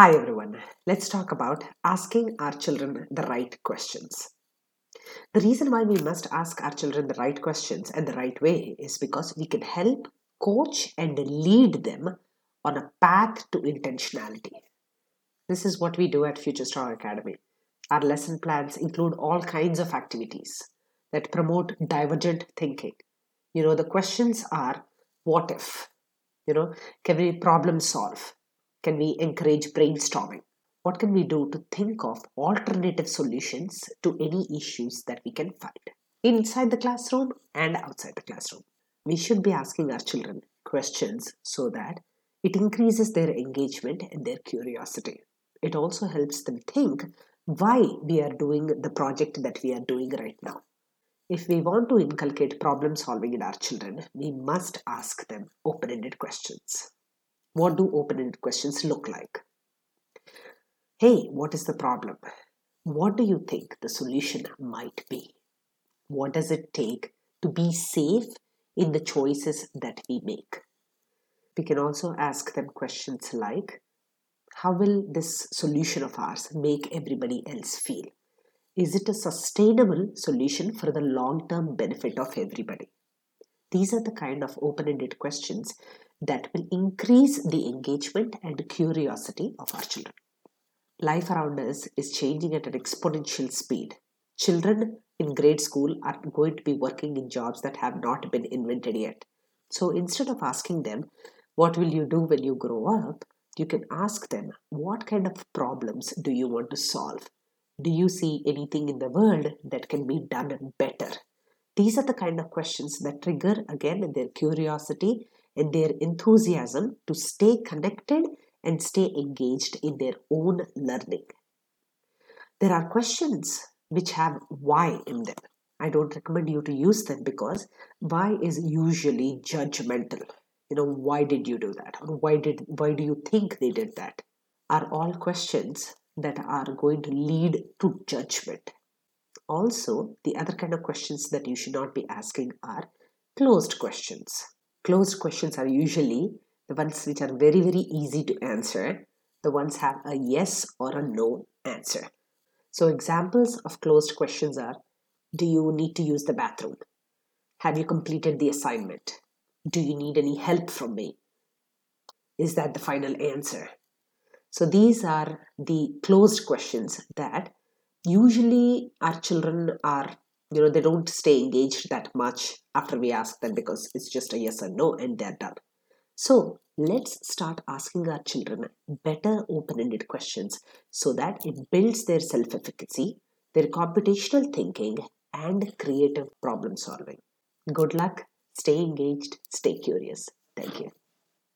Hi everyone. Let's talk about asking our children the right questions. The reason why we must ask our children the right questions and the right way is because we can help coach and lead them on a path to intentionality. This is what we do at Future Star Academy. Our lesson plans include all kinds of activities that promote divergent thinking. You know, the questions are what if? You know, can we problem solve? Can we encourage brainstorming? What can we do to think of alternative solutions to any issues that we can find inside the classroom and outside the classroom? We should be asking our children questions so that it increases their engagement and their curiosity. It also helps them think why we are doing the project that we are doing right now. If we want to inculcate problem solving in our children, we must ask them open ended questions. What do open ended questions look like? Hey, what is the problem? What do you think the solution might be? What does it take to be safe in the choices that we make? We can also ask them questions like How will this solution of ours make everybody else feel? Is it a sustainable solution for the long term benefit of everybody? These are the kind of open ended questions that will increase the engagement and curiosity of our children. Life around us is changing at an exponential speed. Children in grade school are going to be working in jobs that have not been invented yet. So instead of asking them, What will you do when you grow up? you can ask them, What kind of problems do you want to solve? Do you see anything in the world that can be done better? These are the kind of questions that trigger again their curiosity and their enthusiasm to stay connected and stay engaged in their own learning. There are questions which have why in them. I don't recommend you to use them because why is usually judgmental. You know, why did you do that? Or why did why do you think they did that? Are all questions that are going to lead to judgment. Also, the other kind of questions that you should not be asking are closed questions closed questions are usually the ones which are very very easy to answer. The ones have a yes or a no answer. So examples of closed questions are do you need to use the bathroom? Have you completed the assignment? Do you need any help from me? Is that the final answer? So these are the closed questions that usually our children are you know they don't stay engaged that much after we ask them because it's just a yes or no and they're done. So let's start asking our children better open-ended questions so that it builds their self-efficacy their computational thinking and creative problem solving good luck. Stay engaged. Stay curious. Thank you